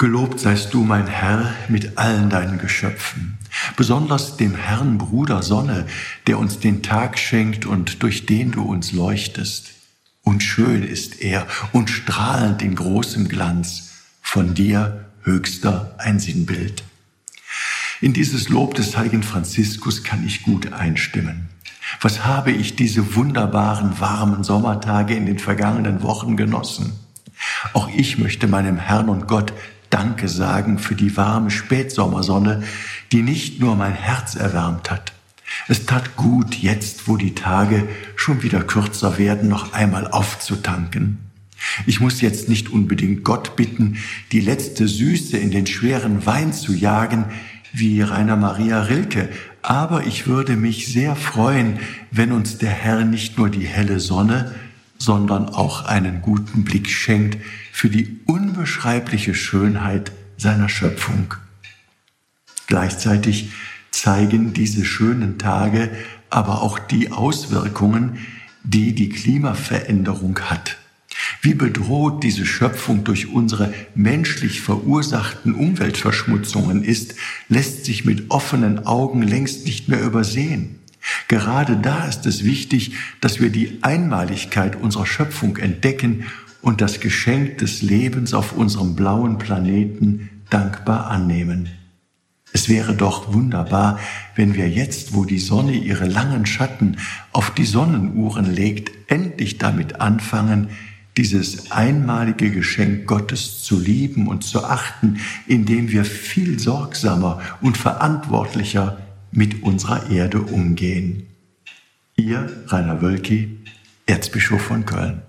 Gelobt seist du, mein Herr, mit allen deinen Geschöpfen, besonders dem Herrn Bruder Sonne, der uns den Tag schenkt und durch den du uns leuchtest. Und schön ist er und strahlend in großem Glanz, von dir höchster ein Sinnbild. In dieses Lob des heiligen Franziskus kann ich gut einstimmen. Was habe ich diese wunderbaren warmen Sommertage in den vergangenen Wochen genossen? Auch ich möchte meinem Herrn und Gott Danke sagen für die warme Spätsommersonne, die nicht nur mein Herz erwärmt hat. Es tat gut, jetzt, wo die Tage schon wieder kürzer werden, noch einmal aufzutanken. Ich muss jetzt nicht unbedingt Gott bitten, die letzte Süße in den schweren Wein zu jagen, wie Rainer Maria Rilke, aber ich würde mich sehr freuen, wenn uns der Herr nicht nur die helle Sonne, sondern auch einen guten Blick schenkt für die unbeschreibliche Schönheit seiner Schöpfung. Gleichzeitig zeigen diese schönen Tage aber auch die Auswirkungen, die die Klimaveränderung hat. Wie bedroht diese Schöpfung durch unsere menschlich verursachten Umweltverschmutzungen ist, lässt sich mit offenen Augen längst nicht mehr übersehen. Gerade da ist es wichtig, dass wir die Einmaligkeit unserer Schöpfung entdecken und das Geschenk des Lebens auf unserem blauen Planeten dankbar annehmen. Es wäre doch wunderbar, wenn wir jetzt, wo die Sonne ihre langen Schatten auf die Sonnenuhren legt, endlich damit anfangen, dieses einmalige Geschenk Gottes zu lieben und zu achten, indem wir viel sorgsamer und verantwortlicher mit unserer Erde umgehen. Ihr Rainer Wölki, Erzbischof von Köln.